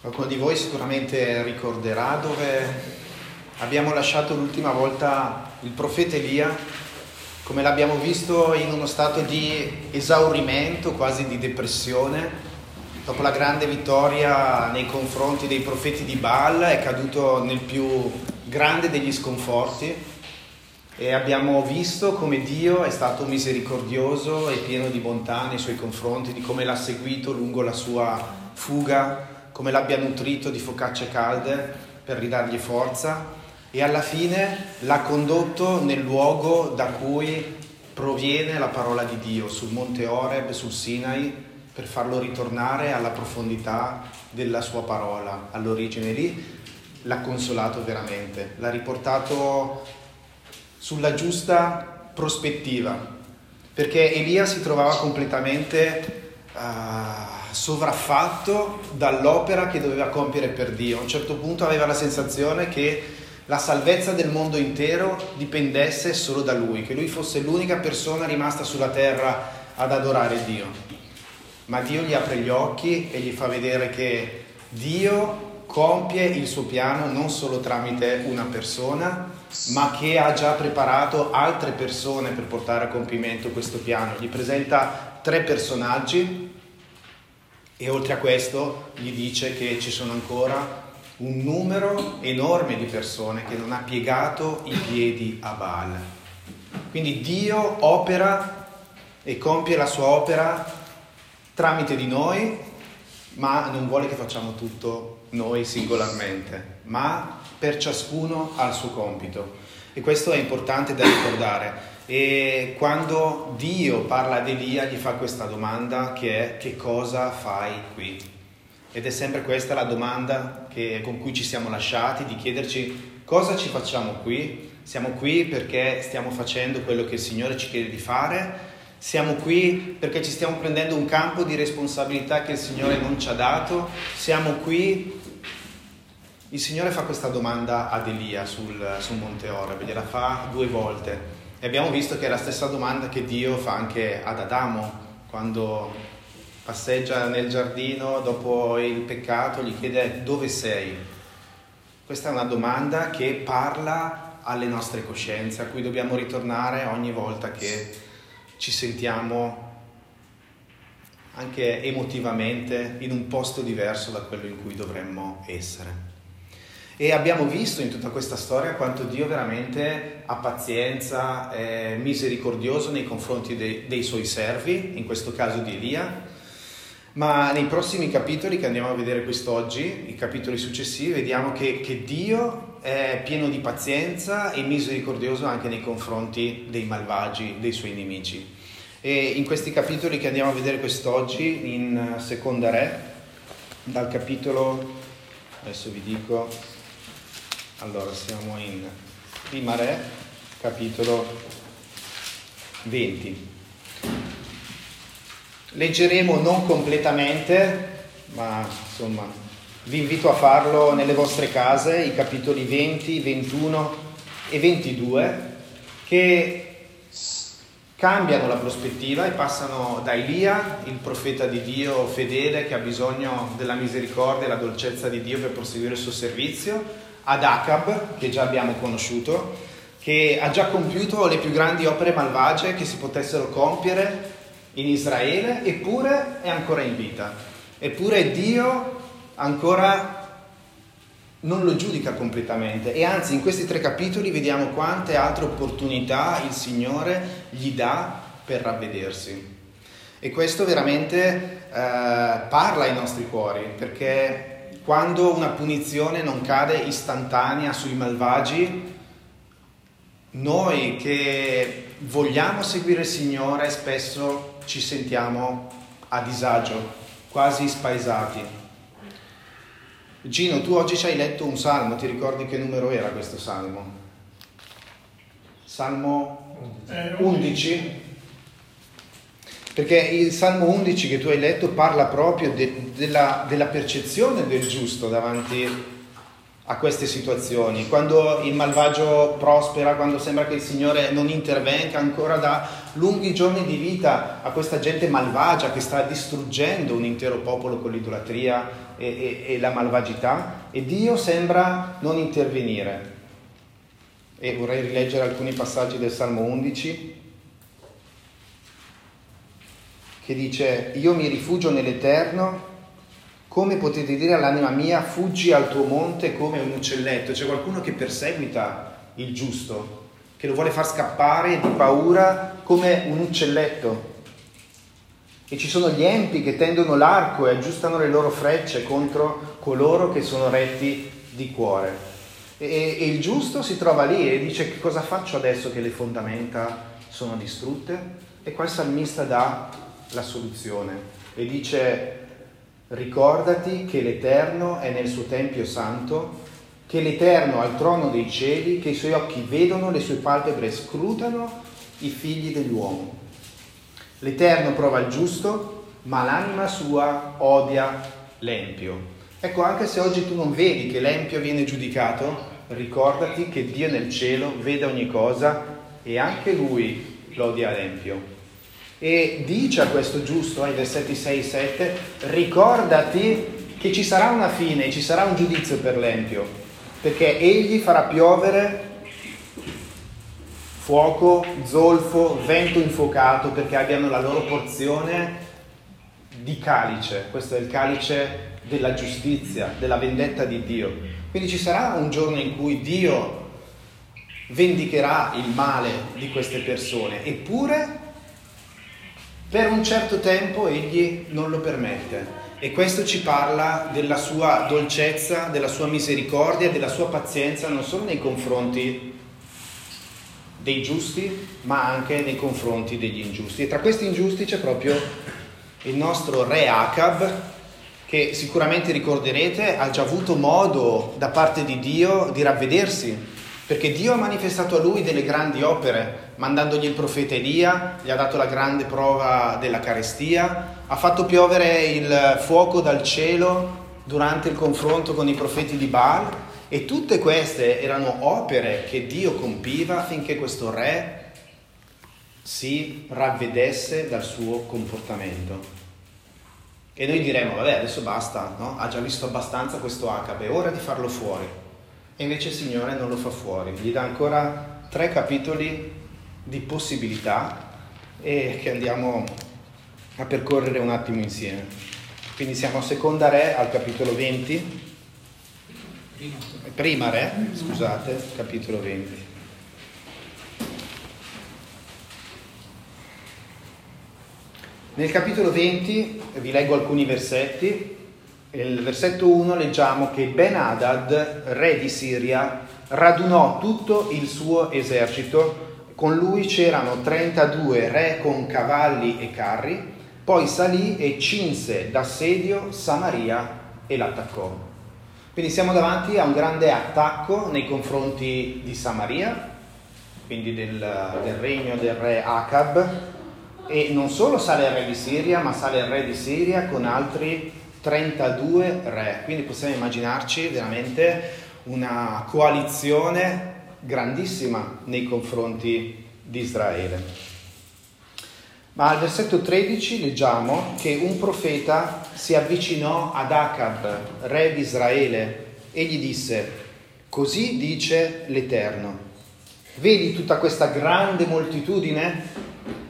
Qualcuno di voi sicuramente ricorderà dove abbiamo lasciato l'ultima volta il profeta Elia, come l'abbiamo visto in uno stato di esaurimento, quasi di depressione. Dopo la grande vittoria nei confronti dei profeti di Baal è caduto nel più grande degli sconforti e abbiamo visto come Dio è stato misericordioso e pieno di bontà nei suoi confronti, di come l'ha seguito lungo la sua fuga come l'abbia nutrito di focacce calde per ridargli forza e alla fine l'ha condotto nel luogo da cui proviene la parola di Dio, sul monte Oreb, sul Sinai, per farlo ritornare alla profondità della sua parola, all'origine lì. L'ha consolato veramente, l'ha riportato sulla giusta prospettiva, perché Elia si trovava completamente uh, sovraffatto dall'opera che doveva compiere per Dio. A un certo punto aveva la sensazione che la salvezza del mondo intero dipendesse solo da lui, che lui fosse l'unica persona rimasta sulla terra ad adorare Dio. Ma Dio gli apre gli occhi e gli fa vedere che Dio compie il suo piano non solo tramite una persona, ma che ha già preparato altre persone per portare a compimento questo piano. Gli presenta tre personaggi e oltre a questo gli dice che ci sono ancora un numero enorme di persone che non ha piegato i piedi a Baal. Quindi Dio opera e compie la sua opera tramite di noi, ma non vuole che facciamo tutto noi singolarmente, ma per ciascuno ha il suo compito. E questo è importante da ricordare. E quando Dio parla ad Elia gli fa questa domanda che è che cosa fai qui? Ed è sempre questa la domanda che, con cui ci siamo lasciati, di chiederci cosa ci facciamo qui? Siamo qui perché stiamo facendo quello che il Signore ci chiede di fare? Siamo qui perché ci stiamo prendendo un campo di responsabilità che il Signore non ci ha dato? Siamo qui il Signore fa questa domanda ad Elia sul, sul Monte Oreb, gliela fa due volte. E abbiamo visto che è la stessa domanda che Dio fa anche ad Adamo quando passeggia nel giardino dopo il peccato, gli chiede dove sei. Questa è una domanda che parla alle nostre coscienze, a cui dobbiamo ritornare ogni volta che ci sentiamo anche emotivamente in un posto diverso da quello in cui dovremmo essere. E abbiamo visto in tutta questa storia quanto Dio veramente ha pazienza, è misericordioso nei confronti dei, dei suoi servi, in questo caso di Elia. Ma nei prossimi capitoli che andiamo a vedere quest'oggi, i capitoli successivi, vediamo che, che Dio è pieno di pazienza e misericordioso anche nei confronti dei malvagi, dei suoi nemici. E in questi capitoli che andiamo a vedere quest'oggi, in Seconda Re, dal capitolo, adesso vi dico, allora, siamo in Prima Re, capitolo 20. Leggeremo non completamente, ma insomma vi invito a farlo nelle vostre case, i capitoli 20, 21 e 22, che cambiano la prospettiva e passano da Elia, il profeta di Dio fedele che ha bisogno della misericordia e la dolcezza di Dio per proseguire il suo servizio, ad Acab, che già abbiamo conosciuto, che ha già compiuto le più grandi opere malvagie che si potessero compiere in Israele, eppure è ancora in vita. Eppure Dio ancora non lo giudica completamente e anzi in questi tre capitoli vediamo quante altre opportunità il Signore gli dà per ravvedersi. E questo veramente eh, parla ai nostri cuori perché quando una punizione non cade istantanea sui malvagi, noi che vogliamo seguire il Signore spesso ci sentiamo a disagio, quasi spaesati. Gino, tu oggi ci hai letto un salmo, ti ricordi che numero era questo salmo? Salmo 11. Perché il Salmo 11 che tu hai letto parla proprio de, della, della percezione del giusto davanti a queste situazioni. Quando il malvagio prospera, quando sembra che il Signore non intervenga, ancora dà lunghi giorni di vita a questa gente malvagia che sta distruggendo un intero popolo con l'idolatria e, e, e la malvagità e Dio sembra non intervenire. E vorrei rileggere alcuni passaggi del Salmo 11 che dice io mi rifugio nell'Eterno, come potete dire all'anima mia fuggi al tuo monte come un uccelletto? C'è qualcuno che perseguita il giusto, che lo vuole far scappare di paura come un uccelletto. E ci sono gli empi che tendono l'arco e aggiustano le loro frecce contro coloro che sono retti di cuore. E, e il giusto si trova lì e dice che cosa faccio adesso che le fondamenta sono distrutte? E qua il salmista dà la soluzione e dice ricordati che l'Eterno è nel suo Tempio santo, che l'Eterno ha il trono dei cieli, che i suoi occhi vedono, le sue palpebre scrutano i figli dell'uomo. L'Eterno prova il giusto, ma l'anima sua odia l'empio. Ecco, anche se oggi tu non vedi che l'empio viene giudicato, ricordati che Dio nel cielo vede ogni cosa e anche lui l'odia l'empio e dice a questo giusto, ai versetti 6 e 7, ricordati che ci sarà una fine, ci sarà un giudizio per l'Empio, perché egli farà piovere fuoco, zolfo, vento infuocato, perché abbiano la loro porzione di calice, questo è il calice della giustizia, della vendetta di Dio. Quindi ci sarà un giorno in cui Dio vendicherà il male di queste persone, eppure per un certo tempo egli non lo permette e questo ci parla della sua dolcezza, della sua misericordia, della sua pazienza non solo nei confronti dei giusti, ma anche nei confronti degli ingiusti. E tra questi ingiusti c'è proprio il nostro re Acab, che sicuramente ricorderete ha già avuto modo da parte di Dio di ravvedersi perché Dio ha manifestato a lui delle grandi opere, mandandogli il profeta Elia, gli ha dato la grande prova della carestia, ha fatto piovere il fuoco dal cielo durante il confronto con i profeti di Baal e tutte queste erano opere che Dio compiva affinché questo re si ravvedesse dal suo comportamento. E noi diremo, vabbè, adesso basta, no? ha già visto abbastanza questo Acabe, è ora di farlo fuori. E invece il Signore non lo fa fuori, gli dà ancora tre capitoli di possibilità e che andiamo a percorrere un attimo insieme. Quindi siamo a seconda re al capitolo 20, prima re, scusate, capitolo 20. Nel capitolo 20 vi leggo alcuni versetti nel versetto 1 leggiamo che Ben Hadad, re di Siria, radunò tutto il suo esercito, con lui c'erano 32 re con cavalli e carri, poi salì e cinse d'assedio Samaria e l'attaccò. Quindi siamo davanti a un grande attacco nei confronti di Samaria, quindi del, del regno del re Acab, e non solo sale il re di Siria, ma sale il re di Siria con altri 32 re, quindi possiamo immaginarci veramente una coalizione grandissima nei confronti di Israele. Ma al versetto 13 leggiamo che un profeta si avvicinò ad Acab, re di Israele, e gli disse, così dice l'Eterno, vedi tutta questa grande moltitudine?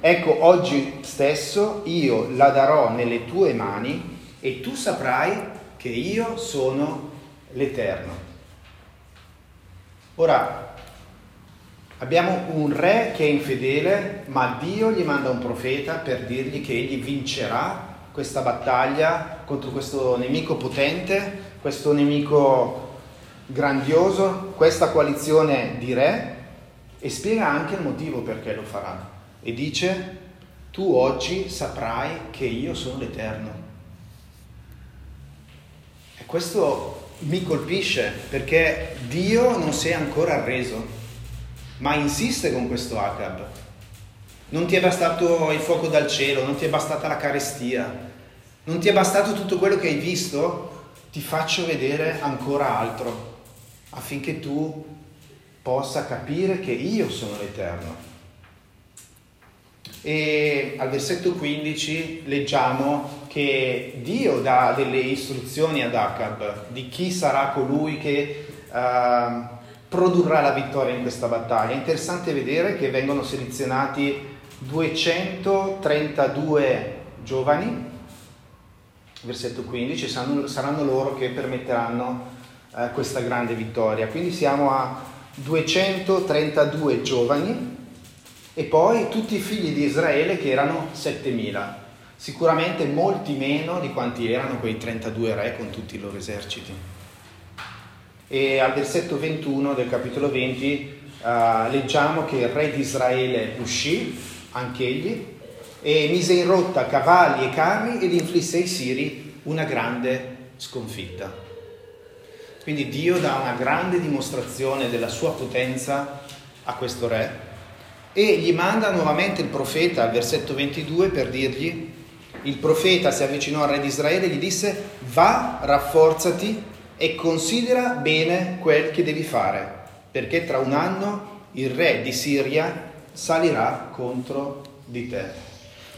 Ecco, oggi stesso io la darò nelle tue mani e tu saprai che io sono l'Eterno. Ora, abbiamo un re che è infedele, ma Dio gli manda un profeta per dirgli che egli vincerà questa battaglia contro questo nemico potente, questo nemico grandioso, questa coalizione di re e spiega anche il motivo perché lo farà. E dice, tu oggi saprai che io sono l'Eterno. Questo mi colpisce perché Dio non si è ancora arreso, ma insiste con questo Acab. Non ti è bastato il fuoco dal cielo, non ti è bastata la carestia, non ti è bastato tutto quello che hai visto, ti faccio vedere ancora altro, affinché tu possa capire che io sono l'Eterno. e al versetto 15 leggiamo che Dio dà delle istruzioni ad Acab di chi sarà colui che uh, produrrà la vittoria in questa battaglia. È interessante vedere che vengono selezionati 232 giovani, versetto 15, saranno, saranno loro che permetteranno uh, questa grande vittoria. Quindi siamo a 232 giovani e poi tutti i figli di Israele che erano 7000, sicuramente molti meno di quanti erano quei 32 re con tutti i loro eserciti. E al versetto 21 del capitolo 20 uh, leggiamo che il re di Israele uscì, anch'egli, e mise in rotta cavalli e carri ed inflisse ai siri una grande sconfitta. Quindi Dio dà una grande dimostrazione della sua potenza a questo re e gli manda nuovamente il profeta al versetto 22 per dirgli, il profeta si avvicinò al re di Israele e gli disse, va, rafforzati e considera bene quel che devi fare, perché tra un anno il re di Siria salirà contro di te.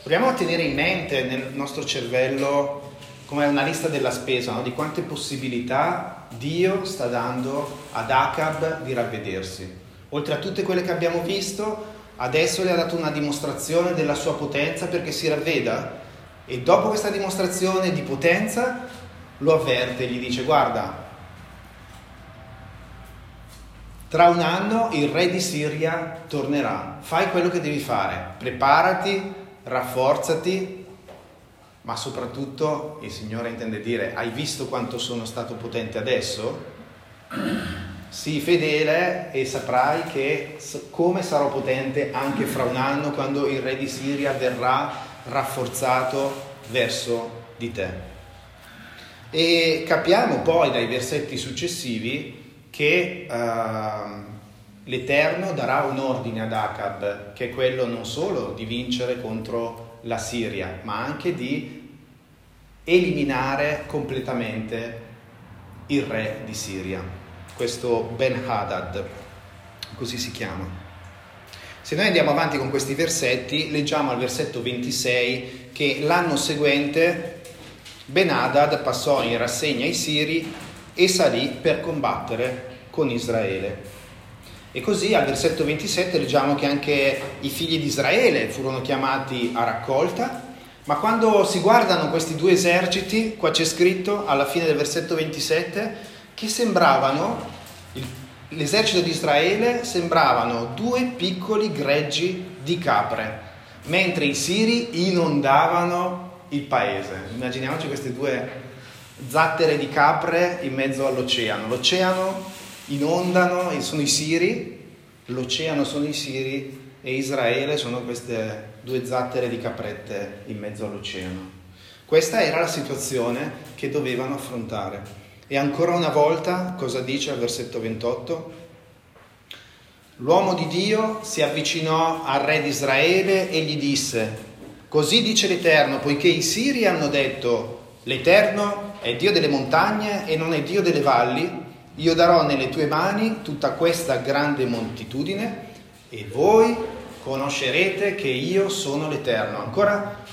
Proviamo a tenere in mente nel nostro cervello come una lista della spesa, no? di quante possibilità Dio sta dando ad Acab di ravvedersi. Oltre a tutte quelle che abbiamo visto, adesso le ha dato una dimostrazione della sua potenza perché si ravveda e dopo questa dimostrazione di potenza lo avverte, gli dice guarda, tra un anno il re di Siria tornerà, fai quello che devi fare, preparati, rafforzati, ma soprattutto il Signore intende dire, hai visto quanto sono stato potente adesso? Sii fedele e saprai che come sarò potente anche fra un anno quando il re di Siria verrà rafforzato verso di te. E capiamo poi dai versetti successivi che uh, l'Eterno darà un ordine ad Acab, che è quello non solo di vincere contro la Siria, ma anche di eliminare completamente il re di Siria questo Ben Hadad, così si chiama. Se noi andiamo avanti con questi versetti, leggiamo al versetto 26 che l'anno seguente Ben Hadad passò in rassegna ai Siri e salì per combattere con Israele. E così al versetto 27 leggiamo che anche i figli di Israele furono chiamati a raccolta, ma quando si guardano questi due eserciti, qua c'è scritto alla fine del versetto 27, che sembravano, l'esercito di Israele sembravano due piccoli greggi di capre, mentre i siri inondavano il paese. Immaginiamoci queste due zattere di capre in mezzo all'oceano. L'oceano inondano, sono i siri, l'oceano sono i siri e Israele sono queste due zattere di caprette in mezzo all'oceano. Questa era la situazione che dovevano affrontare. E ancora una volta, cosa dice al versetto 28? L'uomo di Dio si avvicinò al re di Israele e gli disse, così dice l'Eterno, poiché i Siri hanno detto, l'Eterno è Dio delle montagne e non è Dio delle valli, io darò nelle tue mani tutta questa grande moltitudine e voi conoscerete che io sono l'Eterno. Ancora,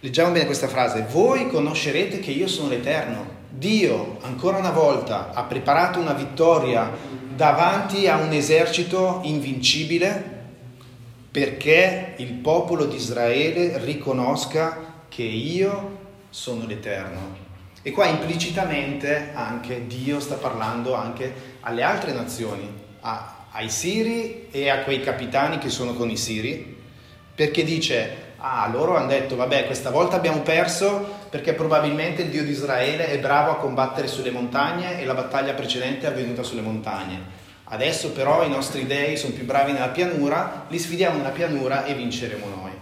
leggiamo bene questa frase, voi conoscerete che io sono l'Eterno. Dio ancora una volta ha preparato una vittoria davanti a un esercito invincibile perché il popolo di Israele riconosca che io sono l'Eterno. E qua implicitamente anche Dio sta parlando anche alle altre nazioni, a, ai Siri e a quei capitani che sono con i Siri, perché dice Ah, loro hanno detto, vabbè, questa volta abbiamo perso perché probabilmente il Dio di Israele è bravo a combattere sulle montagne e la battaglia precedente è avvenuta sulle montagne. Adesso però i nostri dei sono più bravi nella pianura, li sfidiamo nella pianura e vinceremo noi.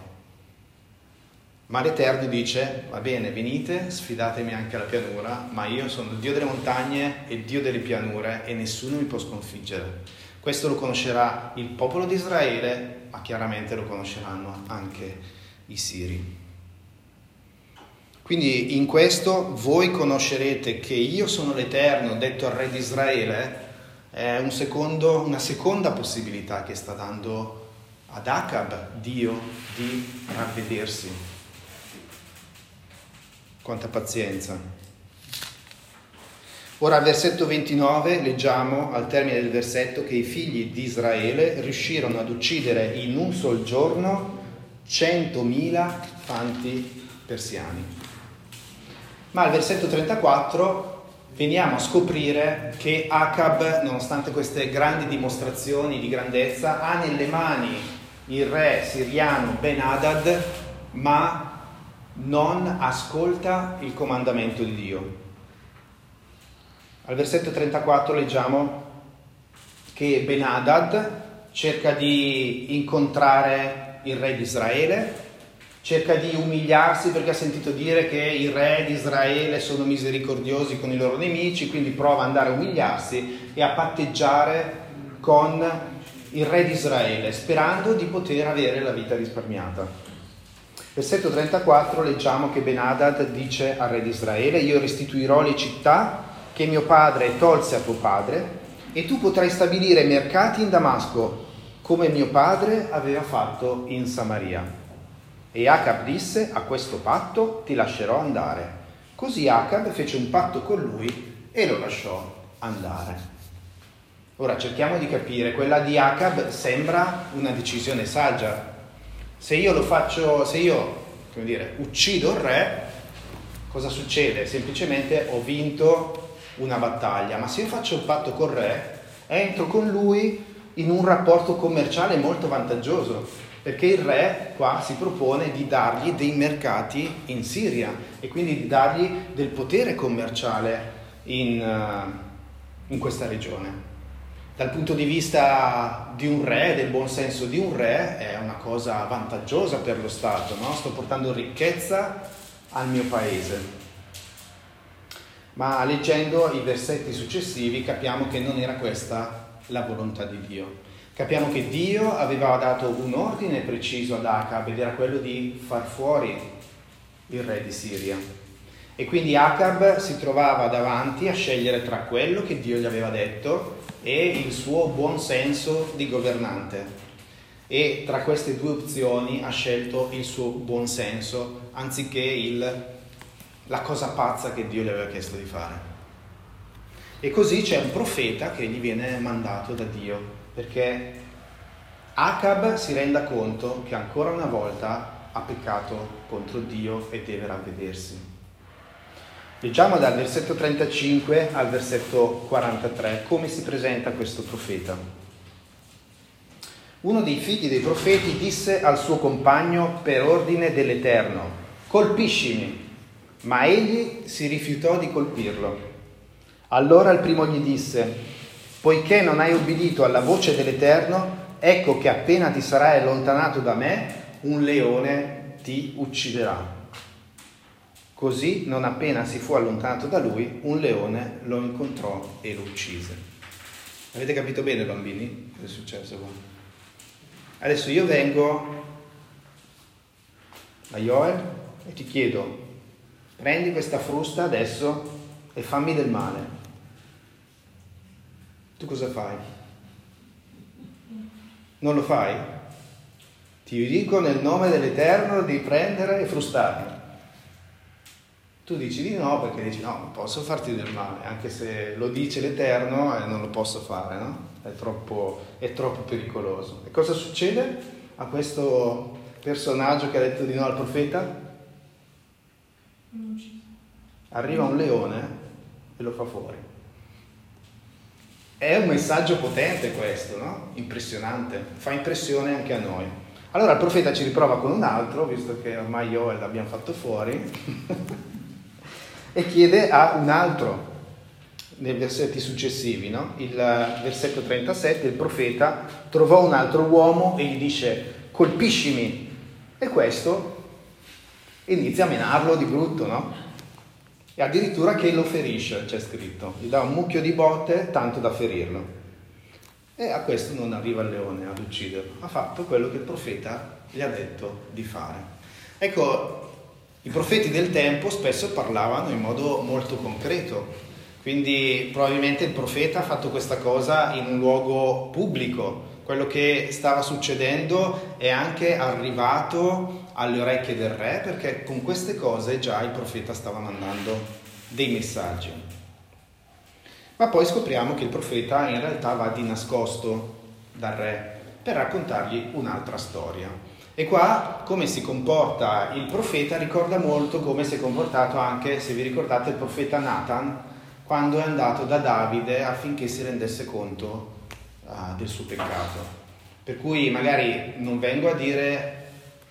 Ma l'Eterno dice, va bene, venite, sfidatemi anche alla pianura, ma io sono il Dio delle montagne e il Dio delle pianure e nessuno mi può sconfiggere. Questo lo conoscerà il popolo di Israele, ma chiaramente lo conosceranno anche i siri. Quindi in questo voi conoscerete che io sono l'Eterno, detto al re di Israele, è un secondo, una seconda possibilità che sta dando ad Acab, Dio, di ravvedersi. Quanta pazienza. Ora al versetto 29 leggiamo al termine del versetto che i figli di Israele riuscirono ad uccidere in un sol giorno 100.000 fanti persiani. Ma al versetto 34 veniamo a scoprire che Acab, nonostante queste grandi dimostrazioni di grandezza, ha nelle mani il re siriano Ben Hadad, ma non ascolta il comandamento di Dio. Al versetto 34 leggiamo che Ben Hadad cerca di incontrare il re di Israele, cerca di umiliarsi perché ha sentito dire che i re di Israele sono misericordiosi con i loro nemici, quindi prova ad andare a umiliarsi e a patteggiare con il re di Israele, sperando di poter avere la vita risparmiata. Versetto 34 leggiamo che Benadad dice al re di Israele, io restituirò le città che mio padre tolse a tuo padre e tu potrai stabilire mercati in Damasco come mio padre aveva fatto in Samaria. E Acab disse, a questo patto ti lascerò andare. Così Acab fece un patto con lui e lo lasciò andare. Ora cerchiamo di capire, quella di Acab sembra una decisione saggia. Se io lo faccio, se io, come dire, uccido il re, cosa succede? Semplicemente ho vinto una battaglia, ma se io faccio un patto col re, entro con lui in un rapporto commerciale molto vantaggioso perché il re qua si propone di dargli dei mercati in Siria e quindi di dargli del potere commerciale in, uh, in questa regione. Dal punto di vista di un re, del buon senso di un re, è una cosa vantaggiosa per lo Stato, no? sto portando ricchezza al mio paese. Ma leggendo i versetti successivi capiamo che non era questa la volontà di Dio. Capiamo che Dio aveva dato un ordine preciso ad Acab ed era quello di far fuori il re di Siria. E quindi Acab si trovava davanti a scegliere tra quello che Dio gli aveva detto e il suo buon senso di governante. E tra queste due opzioni ha scelto il suo buon senso anziché il, la cosa pazza che Dio gli aveva chiesto di fare. E così c'è un profeta che gli viene mandato da Dio perché Acab si renda conto che ancora una volta ha peccato contro Dio e deve ravvedersi. Leggiamo dal versetto 35 al versetto 43 come si presenta questo profeta. Uno dei figli dei profeti disse al suo compagno per ordine dell'Eterno, colpiscimi, ma egli si rifiutò di colpirlo. Allora il primo gli disse, poiché non hai obbedito alla voce dell'Eterno, ecco che appena ti sarai allontanato da me, un leone ti ucciderà. Così, non appena si fu allontanato da lui, un leone lo incontrò e lo uccise. Avete capito bene, bambini, cosa è successo qua? Adesso io vengo a Joel e ti chiedo, prendi questa frusta adesso e fammi del male tu cosa fai? Non lo fai? Ti dico nel nome dell'Eterno di prendere e frustarmi. Tu dici di no perché dici no, non posso farti del male, anche se lo dice l'Eterno e non lo posso fare, no? È troppo, è troppo pericoloso. E cosa succede a questo personaggio che ha detto di no al profeta? Arriva un leone e lo fa fuori. È un messaggio potente questo, no? Impressionante, fa impressione anche a noi. Allora il profeta ci riprova con un altro, visto che ormai Joel l'abbiamo fatto fuori, e chiede a un altro nei versetti successivi, no? Il versetto 37, il profeta trovò un altro uomo e gli dice colpiscimi. E questo inizia a menarlo di brutto, no? E addirittura che lo ferisce, c'è scritto, gli dà un mucchio di botte tanto da ferirlo. E a questo non arriva il leone ad ucciderlo, ha fatto quello che il profeta gli ha detto di fare. Ecco, i profeti del tempo spesso parlavano in modo molto concreto, quindi probabilmente il profeta ha fatto questa cosa in un luogo pubblico, quello che stava succedendo è anche arrivato alle orecchie del re perché con queste cose già il profeta stava mandando dei messaggi. Ma poi scopriamo che il profeta in realtà va di nascosto dal re per raccontargli un'altra storia. E qua come si comporta il profeta ricorda molto come si è comportato anche, se vi ricordate, il profeta Nathan quando è andato da Davide affinché si rendesse conto uh, del suo peccato. Per cui magari non vengo a dire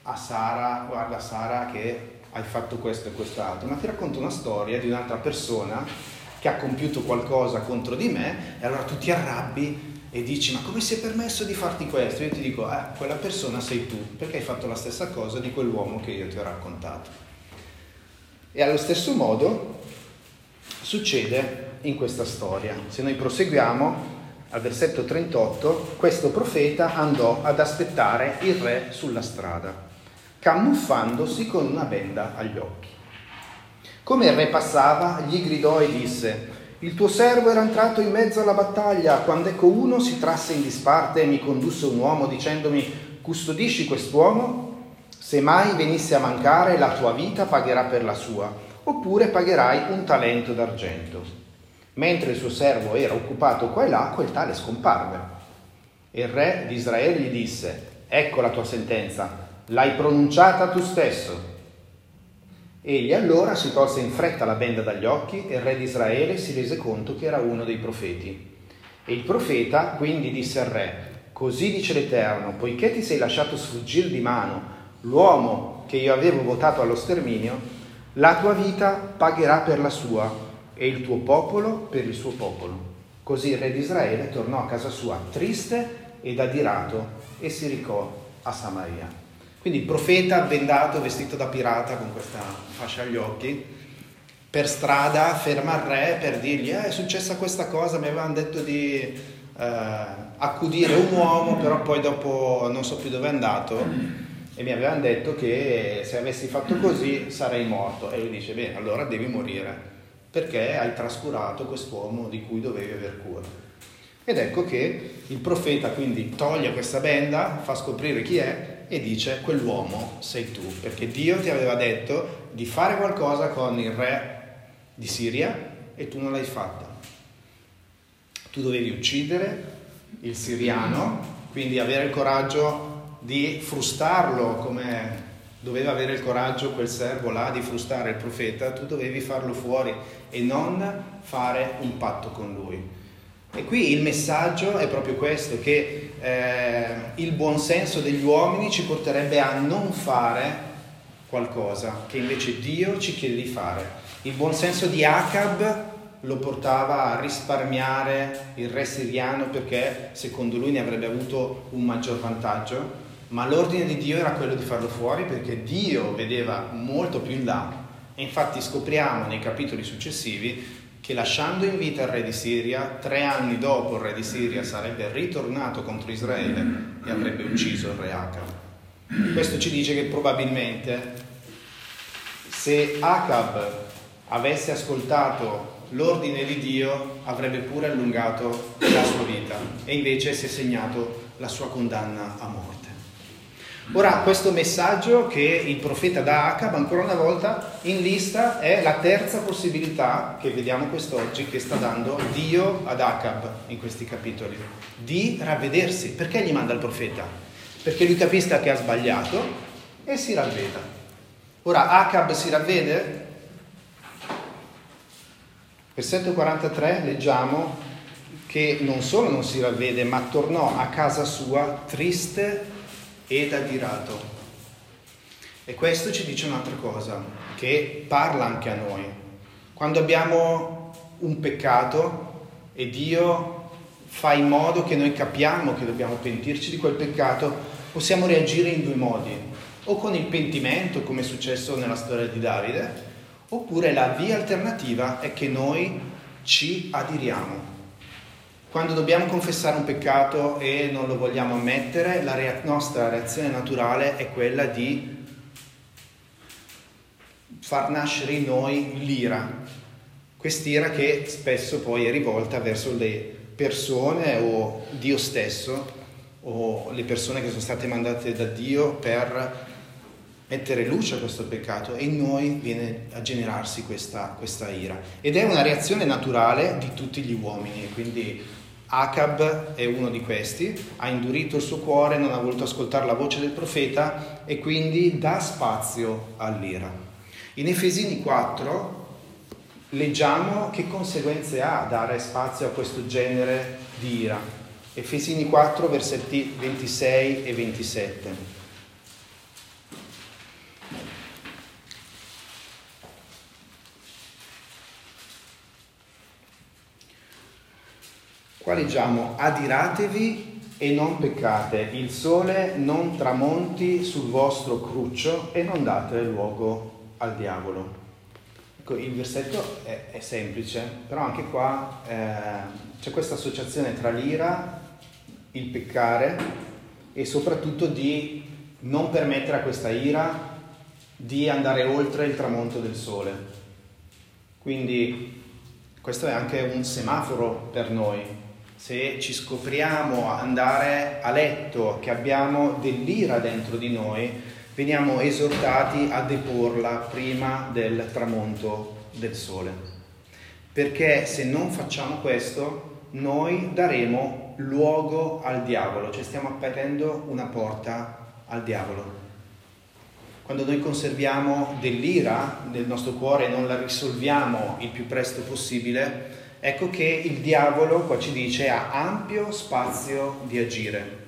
a Sara, guarda Sara che hai fatto questo e quest'altro, ma ti racconto una storia di un'altra persona che ha compiuto qualcosa contro di me e allora tu ti arrabbi e dici ma come si è permesso di farti questo? Io ti dico, eh, quella persona sei tu, perché hai fatto la stessa cosa di quell'uomo che io ti ho raccontato. E allo stesso modo succede in questa storia. Se noi proseguiamo al versetto 38, questo profeta andò ad aspettare il re sulla strada, camuffandosi con una benda agli occhi. Come il re passava, gli gridò e disse, il tuo servo era entrato in mezzo alla battaglia, quando ecco uno si trasse in disparte e mi condusse un uomo dicendomi, custodisci quest'uomo? Se mai venisse a mancare, la tua vita pagherà per la sua, oppure pagherai un talento d'argento. Mentre il suo servo era occupato qua e là, quel tale scomparve. Il re di Israele gli disse, ecco la tua sentenza, l'hai pronunciata tu stesso. Egli allora si tolse in fretta la benda dagli occhi e il re di Israele si rese conto che era uno dei profeti. E il profeta quindi disse al re, così dice l'Eterno, poiché ti sei lasciato sfuggire di mano l'uomo che io avevo votato allo sterminio, la tua vita pagherà per la sua e il tuo popolo per il suo popolo. Così il re di Israele tornò a casa sua triste ed adirato e si ricò a Samaria. Quindi il profeta bendato, vestito da pirata con questa fascia agli occhi, per strada ferma il re per dirgli eh, è successa questa cosa, mi avevano detto di eh, accudire un uomo, però poi dopo non so più dove è andato e mi avevano detto che se avessi fatto così sarei morto. E lui dice, bene, allora devi morire perché hai trascurato quest'uomo di cui dovevi aver cura. Ed ecco che il profeta quindi toglie questa benda, fa scoprire chi è e dice quell'uomo sei tu, perché Dio ti aveva detto di fare qualcosa con il re di Siria e tu non l'hai fatta. Tu dovevi uccidere il siriano, quindi avere il coraggio di frustarlo come doveva avere il coraggio quel servo là di frustare il profeta, tu dovevi farlo fuori e non fare un patto con lui. E qui il messaggio è proprio questo, che eh, il buonsenso degli uomini ci porterebbe a non fare qualcosa che invece Dio ci chiede di fare. Il buonsenso di Acab lo portava a risparmiare il re siriano perché secondo lui ne avrebbe avuto un maggior vantaggio, ma l'ordine di Dio era quello di farlo fuori perché Dio vedeva molto più in là e infatti scopriamo nei capitoli successivi che lasciando in vita il re di Siria, tre anni dopo il re di Siria sarebbe ritornato contro Israele e avrebbe ucciso il re Acab. Questo ci dice che probabilmente se Acab avesse ascoltato l'ordine di Dio avrebbe pure allungato la sua vita e invece si è segnato la sua condanna a morte. Ora, questo messaggio che il profeta dà a Acab, ancora una volta, in lista è la terza possibilità che vediamo quest'oggi che sta dando Dio ad Acab in questi capitoli, di ravvedersi. Perché gli manda il profeta? Perché lui capisca che ha sbagliato e si ravveda. Ora, Acab si ravvede? Versetto 43 leggiamo che non solo non si ravvede, ma tornò a casa sua triste ed adirato. E questo ci dice un'altra cosa, che parla anche a noi. Quando abbiamo un peccato e Dio fa in modo che noi capiamo che dobbiamo pentirci di quel peccato, possiamo reagire in due modi, o con il pentimento, come è successo nella storia di Davide, oppure la via alternativa è che noi ci adiriamo quando dobbiamo confessare un peccato e non lo vogliamo ammettere, la rea- nostra reazione naturale è quella di far nascere in noi l'ira, quest'ira che spesso poi è rivolta verso le persone o Dio stesso o le persone che sono state mandate da Dio per mettere luce a questo peccato e in noi viene a generarsi questa, questa ira. Ed è una reazione naturale di tutti gli uomini, quindi Acab è uno di questi, ha indurito il suo cuore, non ha voluto ascoltare la voce del profeta e quindi dà spazio all'ira. In Efesini 4 leggiamo che conseguenze ha dare spazio a questo genere di ira. Efesini 4 versetti 26 e 27. Qua leggiamo, adiratevi e non peccate, il sole non tramonti sul vostro cruccio e non date luogo al diavolo. Ecco, il versetto è, è semplice, però anche qua eh, c'è questa associazione tra l'ira, il peccare e soprattutto di non permettere a questa ira di andare oltre il tramonto del sole. Quindi questo è anche un semaforo per noi, se ci scopriamo andare a letto che abbiamo dell'ira dentro di noi, veniamo esortati a deporla prima del tramonto del sole. Perché se non facciamo questo, noi daremo luogo al diavolo, cioè stiamo aprendo una porta al diavolo. Quando noi conserviamo dell'ira nel nostro cuore e non la risolviamo il più presto possibile, ecco che il diavolo, qua ci dice, ha ampio spazio di agire.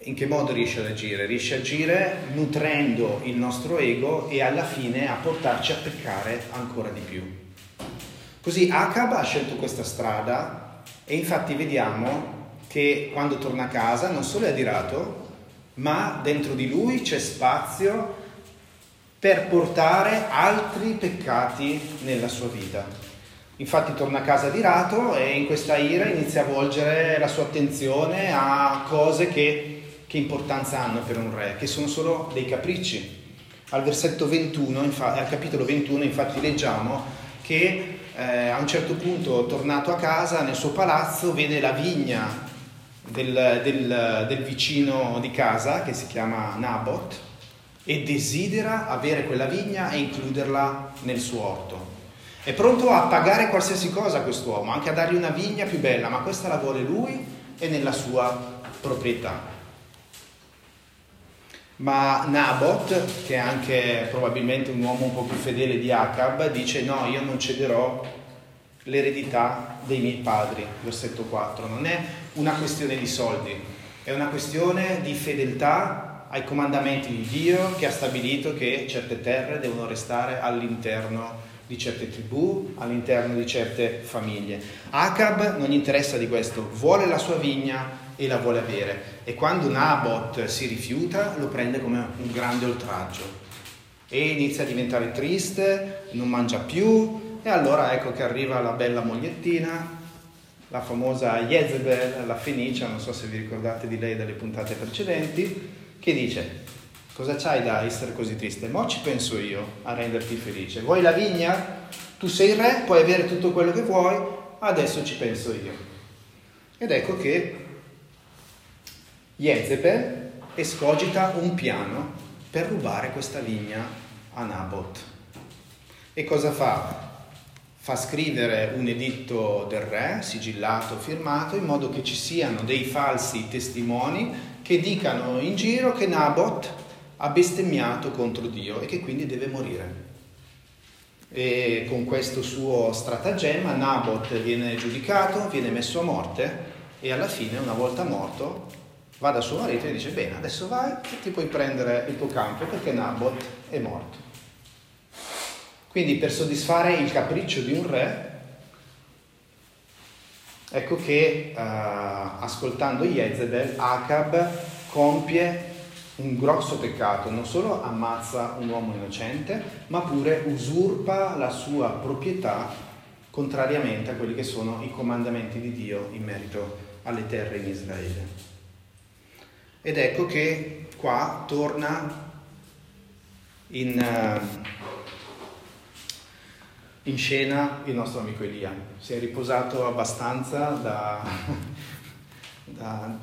In che modo riesce ad agire? Riesce ad agire nutrendo il nostro ego e alla fine a portarci a peccare ancora di più. Così Acab ha scelto questa strada e infatti vediamo che quando torna a casa non solo è adirato, ma dentro di lui c'è spazio per portare altri peccati nella sua vita. Infatti torna a casa di rato e in questa ira inizia a volgere la sua attenzione a cose che, che importanza hanno per un re, che sono solo dei capricci. Al versetto 21, infatti, al capitolo 21, infatti leggiamo che eh, a un certo punto, tornato a casa, nel suo palazzo, vede la vigna del, del, del vicino di casa, che si chiama Nabot, e desidera avere quella vigna e includerla nel suo orto. È pronto a pagare qualsiasi cosa a quest'uomo, anche a dargli una vigna più bella, ma questa la vuole lui e nella sua proprietà. Ma Nabot, che è anche probabilmente un uomo un po' più fedele di Acab, dice no, io non cederò l'eredità dei miei padri, versetto 4. Non è una questione di soldi, è una questione di fedeltà ai comandamenti di Dio che ha stabilito che certe terre devono restare all'interno di certe tribù, all'interno di certe famiglie. Acab non gli interessa di questo, vuole la sua vigna e la vuole avere e quando Nabot si rifiuta lo prende come un grande oltraggio e inizia a diventare triste, non mangia più e allora ecco che arriva la bella mogliettina, la famosa Jezebel, la Fenicia, non so se vi ricordate di lei dalle puntate precedenti, che dice Cosa c'hai da essere così triste? Mo ci penso io a renderti felice. Vuoi la vigna? Tu sei il re, puoi avere tutto quello che vuoi, adesso ci penso io. Ed ecco che Jezebel escogita un piano per rubare questa vigna a Nabot. E cosa fa? Fa scrivere un editto del re, sigillato, firmato, in modo che ci siano dei falsi testimoni che dicano in giro che Nabot ha bestemmiato contro Dio e che quindi deve morire. E con questo suo stratagemma Nabot viene giudicato, viene messo a morte e alla fine, una volta morto, va da suo marito e dice bene, adesso vai e ti puoi prendere il tuo campo perché Nabot è morto. Quindi per soddisfare il capriccio di un re, ecco che uh, ascoltando Jezebel, Acab compie un grosso peccato, non solo ammazza un uomo innocente, ma pure usurpa la sua proprietà contrariamente a quelli che sono i comandamenti di Dio in merito alle terre in Israele. Ed ecco che qua torna in, uh, in scena il nostro amico Elia. Si è riposato abbastanza da, da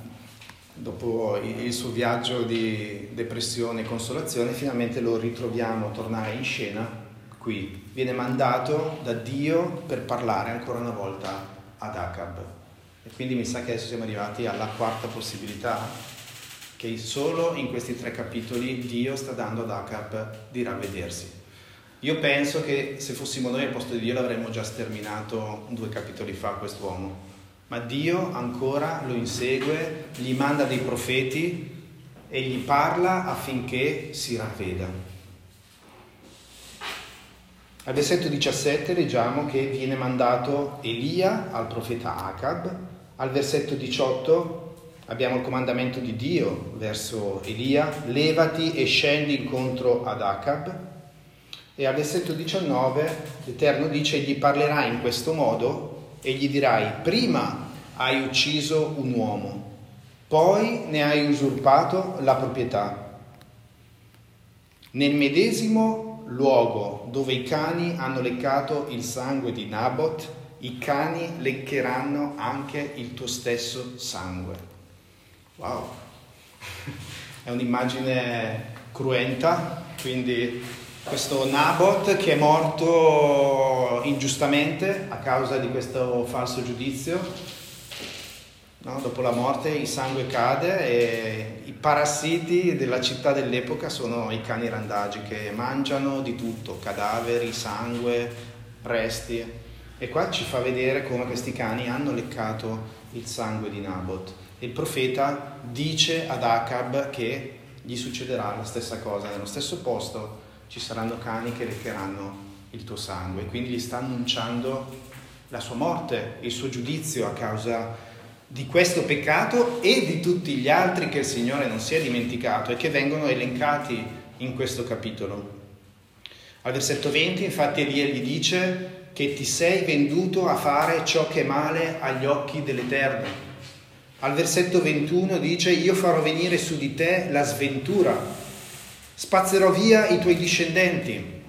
dopo il suo viaggio di depressione e consolazione, finalmente lo ritroviamo tornare in scena qui. Viene mandato da Dio per parlare ancora una volta ad Acab. E quindi mi sa che adesso siamo arrivati alla quarta possibilità, che solo in questi tre capitoli Dio sta dando ad Acab di ravvedersi. Io penso che se fossimo noi al posto di Dio l'avremmo già sterminato due capitoli fa quest'uomo ma Dio ancora lo insegue, gli manda dei profeti e gli parla affinché si ravveda. Al versetto 17 leggiamo che viene mandato Elia al profeta Acab, al versetto 18 abbiamo il comandamento di Dio verso Elia, levati e scendi incontro ad Acab, e al versetto 19 l'Eterno dice gli parlerà in questo modo e gli dirai, prima hai ucciso un uomo, poi ne hai usurpato la proprietà. Nel medesimo luogo dove i cani hanno leccato il sangue di Nabot, i cani leccheranno anche il tuo stesso sangue. Wow, è un'immagine cruenta, quindi questo Nabot che è morto ingiustamente a causa di questo falso giudizio. No? Dopo la morte il sangue cade e i parassiti della città dell'epoca sono i cani randagi che mangiano di tutto, cadaveri, sangue, resti. E qua ci fa vedere come questi cani hanno leccato il sangue di Nabot. E il profeta dice ad Acab che gli succederà la stessa cosa nello stesso posto ci saranno cani che leccheranno il tuo sangue. Quindi gli sta annunciando la sua morte, il suo giudizio a causa di questo peccato e di tutti gli altri che il Signore non si è dimenticato e che vengono elencati in questo capitolo. Al versetto 20 infatti Elia gli dice che ti sei venduto a fare ciò che è male agli occhi dell'Eterno. Al versetto 21 dice io farò venire su di te la sventura Spazzerò via i tuoi discendenti.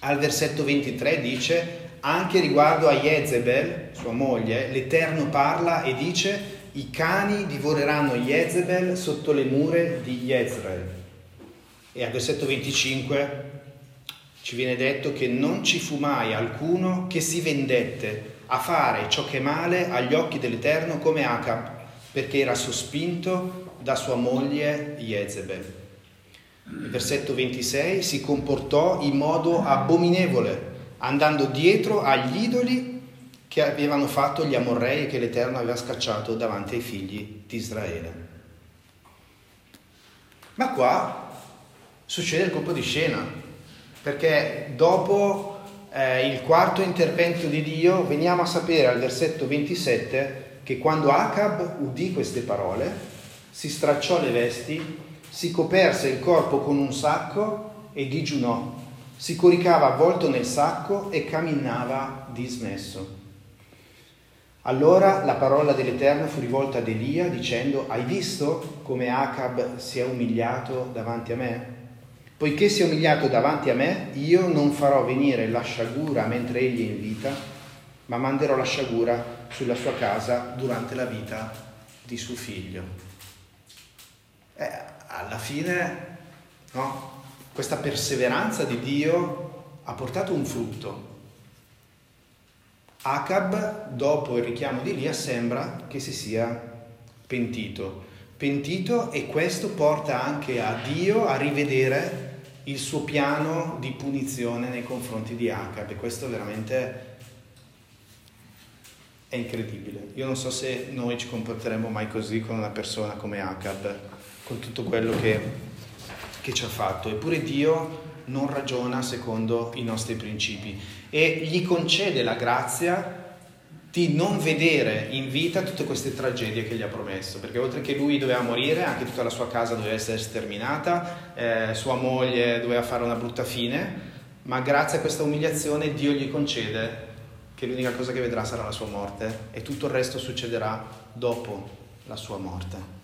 Al versetto 23 dice, anche riguardo a Jezebel, sua moglie, l'Eterno parla e dice, i cani divoreranno Jezebel sotto le mura di Jezreel. E al versetto 25 ci viene detto che non ci fu mai alcuno che si vendette a fare ciò che è male agli occhi dell'Eterno come Acab, perché era sospinto da sua moglie Jezebel. Il versetto 26 si comportò in modo abominevole, andando dietro agli idoli che avevano fatto gli Amorrei che l'Eterno aveva scacciato davanti ai figli di Israele. Ma qua succede il colpo di scena, perché dopo eh, il quarto intervento di Dio veniamo a sapere al versetto 27 che quando Acab udì queste parole, si stracciò le vesti si coperse il corpo con un sacco e digiunò, si coricava avvolto nel sacco e camminava dismesso. Allora la parola dell'Eterno fu rivolta ad Elia dicendo, hai visto come Acab si è umiliato davanti a me? Poiché si è umiliato davanti a me, io non farò venire la sciagura mentre egli è in vita, ma manderò la sciagura sulla sua casa durante la vita di suo figlio. Eh, alla fine no, questa perseveranza di Dio ha portato un frutto. Acab, dopo il richiamo di Elia, sembra che si sia pentito. Pentito e questo porta anche a Dio a rivedere il suo piano di punizione nei confronti di Acab e questo veramente è incredibile. Io non so se noi ci comporteremo mai così con una persona come Acab con tutto quello che, che ci ha fatto. Eppure Dio non ragiona secondo i nostri principi e gli concede la grazia di non vedere in vita tutte queste tragedie che gli ha promesso, perché oltre che lui doveva morire, anche tutta la sua casa doveva essere sterminata, eh, sua moglie doveva fare una brutta fine, ma grazie a questa umiliazione Dio gli concede che l'unica cosa che vedrà sarà la sua morte e tutto il resto succederà dopo la sua morte.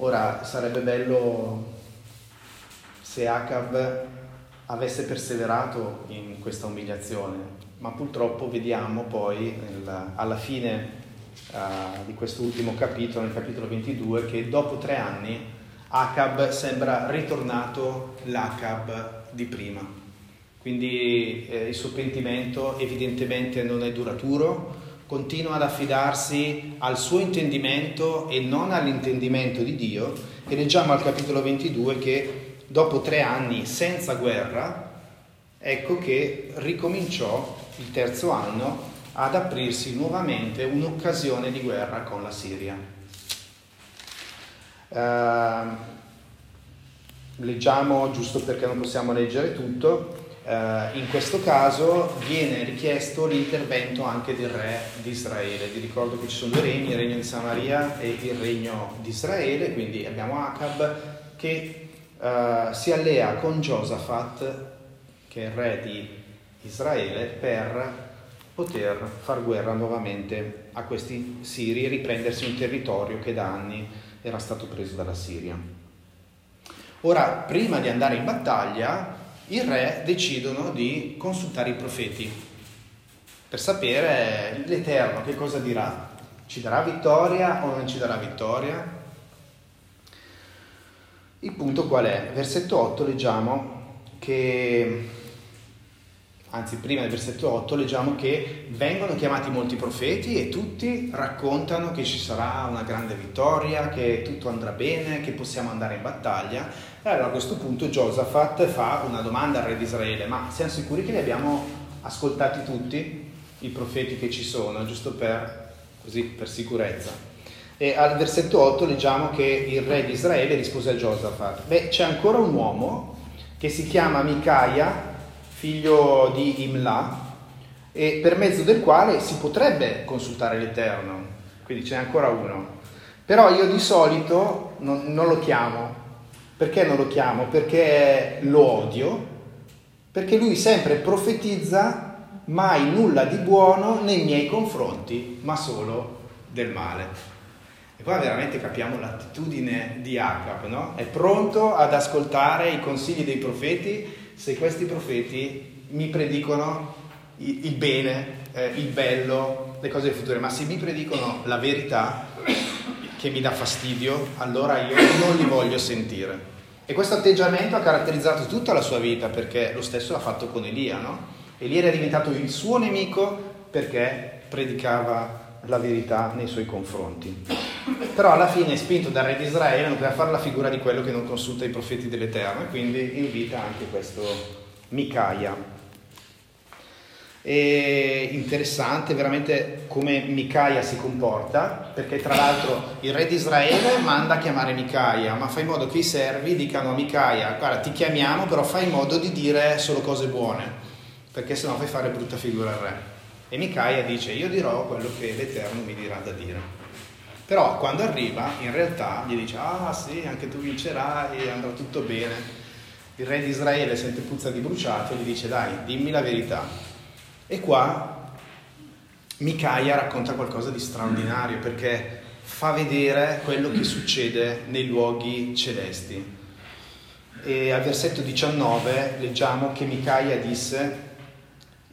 Ora sarebbe bello se Acab avesse perseverato in questa umiliazione, ma purtroppo vediamo poi nel, alla fine uh, di questo ultimo capitolo, nel capitolo 22, che dopo tre anni Acab sembra ritornato l'Acab di prima. Quindi eh, il suo pentimento evidentemente non è duraturo, continua ad affidarsi al suo intendimento e non all'intendimento di Dio e leggiamo al capitolo 22 che dopo tre anni senza guerra, ecco che ricominciò il terzo anno ad aprirsi nuovamente un'occasione di guerra con la Siria. Uh, leggiamo, giusto perché non possiamo leggere tutto, in questo caso viene richiesto l'intervento anche del re di Israele. Vi ricordo che ci sono due regni, il regno di Samaria e il regno di Israele, quindi abbiamo Acab che uh, si allea con Josaphat, che è il re di Israele, per poter far guerra nuovamente a questi siri e riprendersi un territorio che da anni era stato preso dalla Siria. Ora, prima di andare in battaglia, i re decidono di consultare i profeti per sapere l'Eterno che cosa dirà. Ci darà vittoria o non ci darà vittoria? Il punto qual è? Versetto 8 leggiamo che, anzi prima del versetto 8 leggiamo che vengono chiamati molti profeti e tutti raccontano che ci sarà una grande vittoria, che tutto andrà bene, che possiamo andare in battaglia e allora a questo punto Giosafat fa una domanda al re di Israele, ma siamo sicuri che li abbiamo ascoltati tutti, i profeti che ci sono, giusto per, così, per sicurezza? E al versetto 8 leggiamo che il re di Israele rispose a Giosafat, beh c'è ancora un uomo che si chiama Micaia, figlio di Imla, e per mezzo del quale si potrebbe consultare l'Eterno, quindi c'è ancora uno. Però io di solito non, non lo chiamo, perché non lo chiamo? Perché lo odio, perché lui sempre profetizza mai nulla di buono nei miei confronti, ma solo del male. E qua veramente capiamo l'attitudine di Acab, no? È pronto ad ascoltare i consigli dei profeti se questi profeti mi predicono il bene, eh, il bello, le cose del futuro, ma se mi predicono la verità, che mi dà fastidio, allora io non li voglio sentire. E questo atteggiamento ha caratterizzato tutta la sua vita perché lo stesso l'ha fatto con Elia, no? Elia era diventato il suo nemico perché predicava la verità nei suoi confronti. Però alla fine, spinto dal re di Israele, non poteva fare la figura di quello che non consulta i profeti dell'Eterno e quindi invita anche questo Micaia. È interessante veramente come Micaia si comporta, perché tra l'altro il re di Israele manda a chiamare Micaia, ma fa in modo che i servi dicano a Micaia, guarda ti chiamiamo, però fai in modo di dire solo cose buone, perché sennò fai fare brutta figura al re. E Micaia dice, io dirò quello che l'Eterno mi dirà da dire. Però quando arriva, in realtà gli dice, ah sì, anche tu vincerai, andrà tutto bene. Il re di Israele sente puzza di bruciato e gli dice, dai, dimmi la verità e qua Micaia racconta qualcosa di straordinario perché fa vedere quello che succede nei luoghi celesti. E al versetto 19 leggiamo che Micaia disse,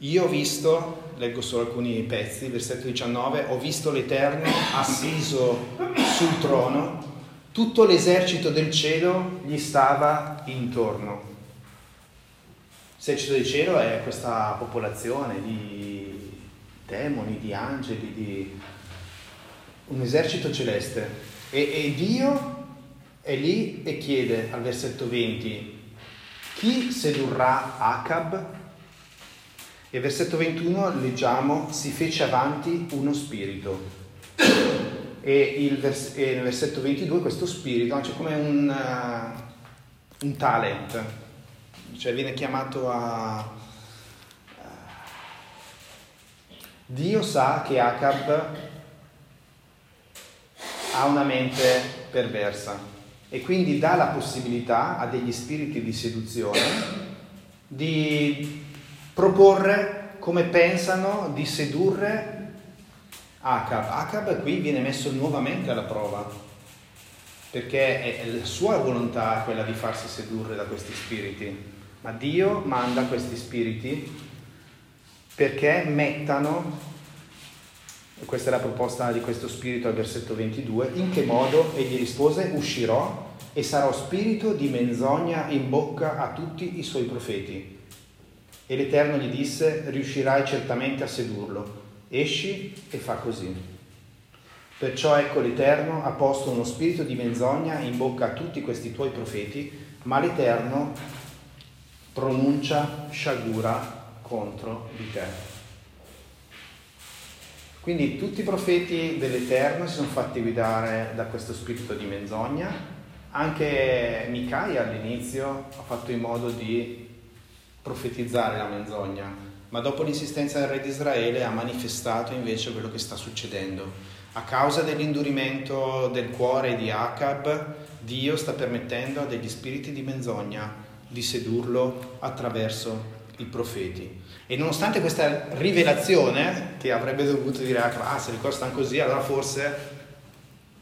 io ho visto, leggo solo alcuni pezzi, versetto 19, ho visto l'Eterno assiso sul trono, tutto l'esercito del cielo gli stava intorno. L'esercito del cielo è questa popolazione di demoni, di angeli, di un esercito celeste. E, e Dio è lì e chiede al versetto 20, chi sedurrà Acab? E versetto 21 leggiamo, si fece avanti uno spirito. E, vers- e nel versetto 22 questo spirito, c'è come un, uh, un talent, cioè viene chiamato a... Dio sa che Acab ha una mente perversa e quindi dà la possibilità a degli spiriti di seduzione di proporre come pensano di sedurre Acab. Acab qui viene messo nuovamente alla prova perché è la sua volontà quella di farsi sedurre da questi spiriti ma Dio manda questi spiriti perché mettano, questa è la proposta di questo spirito al versetto 22, in che modo egli rispose uscirò e sarò spirito di menzogna in bocca a tutti i suoi profeti. E l'Eterno gli disse, riuscirai certamente a sedurlo, esci e fa così. Perciò ecco l'Eterno ha posto uno spirito di menzogna in bocca a tutti questi tuoi profeti, ma l'Eterno pronuncia sciagura contro di te. Quindi tutti i profeti dell'Eterno si sono fatti guidare da questo spirito di menzogna, anche Micaia all'inizio ha fatto in modo di profetizzare la menzogna, ma dopo l'insistenza del re di Israele ha manifestato invece quello che sta succedendo. A causa dell'indurimento del cuore di Acab, Dio sta permettendo a degli spiriti di menzogna di sedurlo attraverso i profeti. E nonostante questa rivelazione, che avrebbe dovuto dire Acab, ah se le cose stanno così, allora forse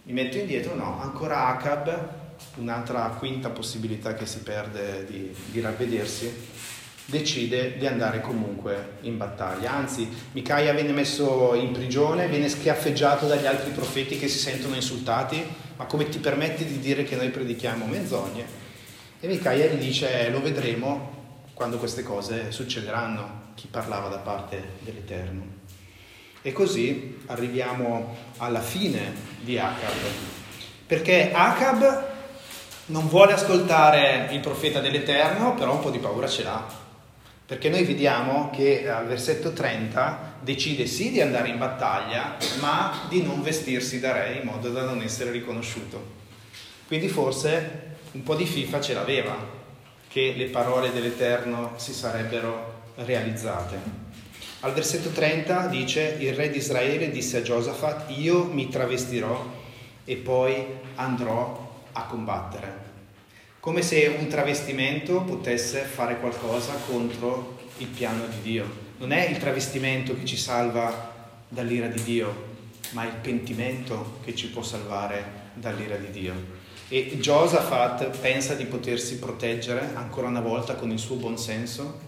mi metto indietro, no, ancora Acab, un'altra quinta possibilità che si perde di, di ravvedersi, decide di andare comunque in battaglia. Anzi, Micaia viene messo in prigione, viene schiaffeggiato dagli altri profeti che si sentono insultati, ma come ti permetti di dire che noi predichiamo menzogne? E Micaia gli dice, lo vedremo quando queste cose succederanno, chi parlava da parte dell'Eterno. E così arriviamo alla fine di Acab, perché Acab non vuole ascoltare il profeta dell'Eterno, però un po' di paura ce l'ha, perché noi vediamo che al versetto 30 decide sì di andare in battaglia, ma di non vestirsi da re in modo da non essere riconosciuto. Quindi forse un po' di FIFA ce l'aveva, che le parole dell'Eterno si sarebbero realizzate. Al versetto 30 dice, il re di Israele disse a Giosafat, io mi travestirò e poi andrò a combattere. Come se un travestimento potesse fare qualcosa contro il piano di Dio. Non è il travestimento che ci salva dall'ira di Dio, ma il pentimento che ci può salvare dall'ira di Dio. E Josaphat pensa di potersi proteggere ancora una volta con il suo buonsenso,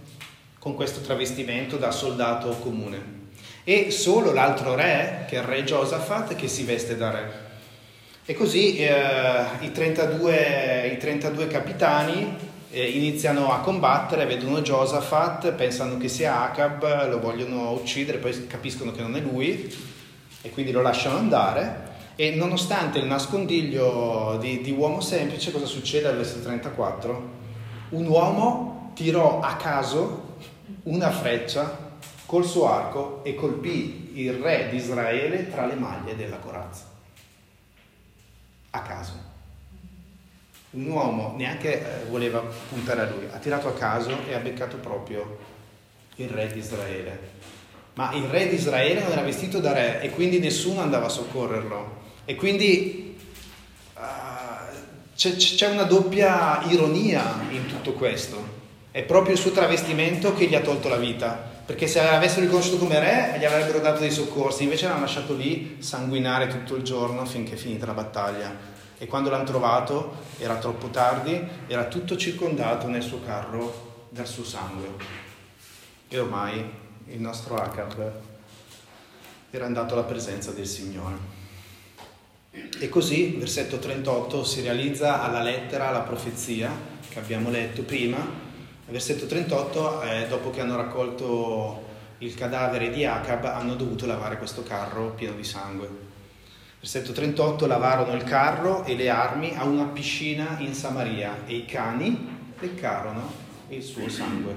con questo travestimento da soldato comune. E solo l'altro re, che è il re Josaphat, che si veste da re. E così eh, i, 32, i, 32, capitani eh, iniziano a combattere, vedono Josaphat, pensano che sia Acab, lo vogliono uccidere, poi capiscono che non è lui e quindi lo lasciano andare e nonostante il nascondiglio di, di uomo semplice, cosa succede al versetto 34? Un uomo tirò a caso una freccia col suo arco e colpì il re di Israele tra le maglie della corazza. A caso. Un uomo neanche eh, voleva puntare a lui, ha tirato a caso e ha beccato proprio il re di Israele. Ma il re di Israele non era vestito da re e quindi nessuno andava a soccorrerlo. E quindi uh, c'è, c'è una doppia ironia in tutto questo. È proprio il suo travestimento che gli ha tolto la vita, perché se avessero riconosciuto come re gli avrebbero dato dei soccorsi, invece l'hanno lasciato lì sanguinare tutto il giorno finché è finita la battaglia. E quando l'hanno trovato era troppo tardi, era tutto circondato nel suo carro dal suo sangue. E ormai il nostro Acab era andato alla presenza del Signore. E così, versetto 38, si realizza alla lettera la profezia che abbiamo letto prima. Versetto 38, eh, dopo che hanno raccolto il cadavere di Acab, hanno dovuto lavare questo carro pieno di sangue. Versetto 38, lavarono il carro e le armi a una piscina in Samaria e i cani leccarono il suo sangue,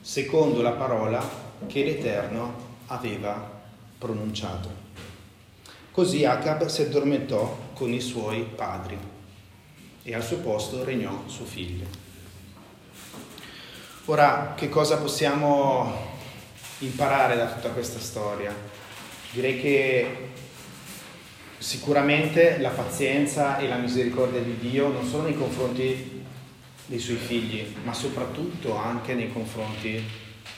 secondo la parola che l'Eterno aveva pronunciato. Così Acab si addormentò con i suoi padri e al suo posto regnò suo figlio. Ora, che cosa possiamo imparare da tutta questa storia? Direi che sicuramente la pazienza e la misericordia di Dio non solo nei confronti dei suoi figli, ma soprattutto anche nei confronti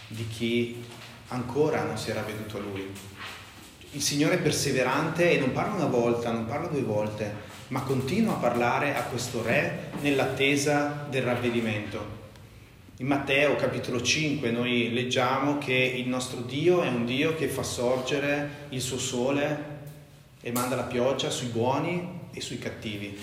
di chi ancora non si era veduto a Lui il Signore è perseverante e non parla una volta, non parla due volte, ma continua a parlare a questo re nell'attesa del ravvedimento. In Matteo capitolo 5 noi leggiamo che il nostro Dio è un Dio che fa sorgere il suo sole e manda la pioggia sui buoni e sui cattivi.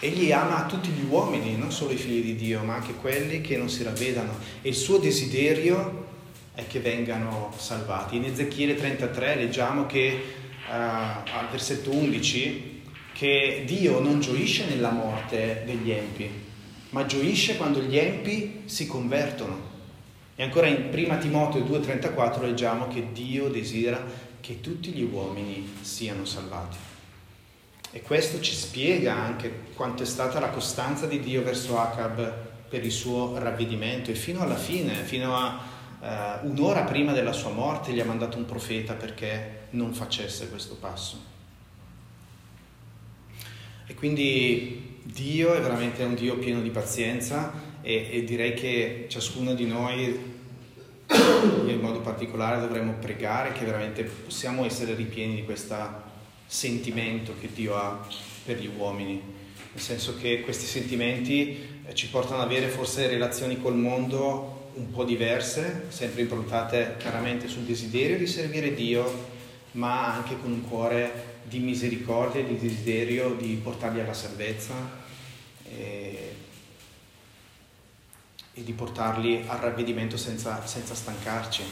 Egli ama tutti gli uomini, non solo i figli di Dio, ma anche quelli che non si ravvedano. E il suo desiderio è che vengano salvati. In Ezechiele 33 leggiamo che uh, al versetto 11 che Dio non gioisce nella morte degli empi, ma gioisce quando gli empi si convertono. E ancora in 1 Timoteo 2,34 leggiamo che Dio desidera che tutti gli uomini siano salvati. E questo ci spiega anche quanto è stata la costanza di Dio verso Acab per il suo ravvedimento e fino alla fine, fino a uh, un'ora prima della sua morte, gli ha mandato un profeta perché non facesse questo passo. E quindi Dio è veramente un Dio pieno di pazienza e, e direi che ciascuno di noi in modo particolare dovremmo pregare che veramente possiamo essere ripieni di questo sentimento che Dio ha per gli uomini, nel senso che questi sentimenti eh, ci portano ad avere forse relazioni col mondo un po' diverse, sempre improntate chiaramente sul desiderio di servire Dio, ma anche con un cuore di misericordia di desiderio di portarli alla salvezza. E e di portarli al ravvedimento senza, senza stancarci.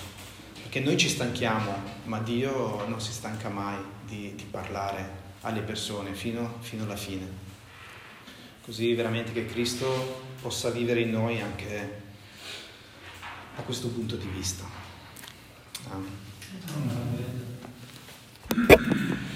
Perché noi ci stanchiamo, ma Dio non si stanca mai di, di parlare alle persone fino, fino alla fine. Così veramente che Cristo possa vivere in noi anche a questo punto di vista. Amen. Amen.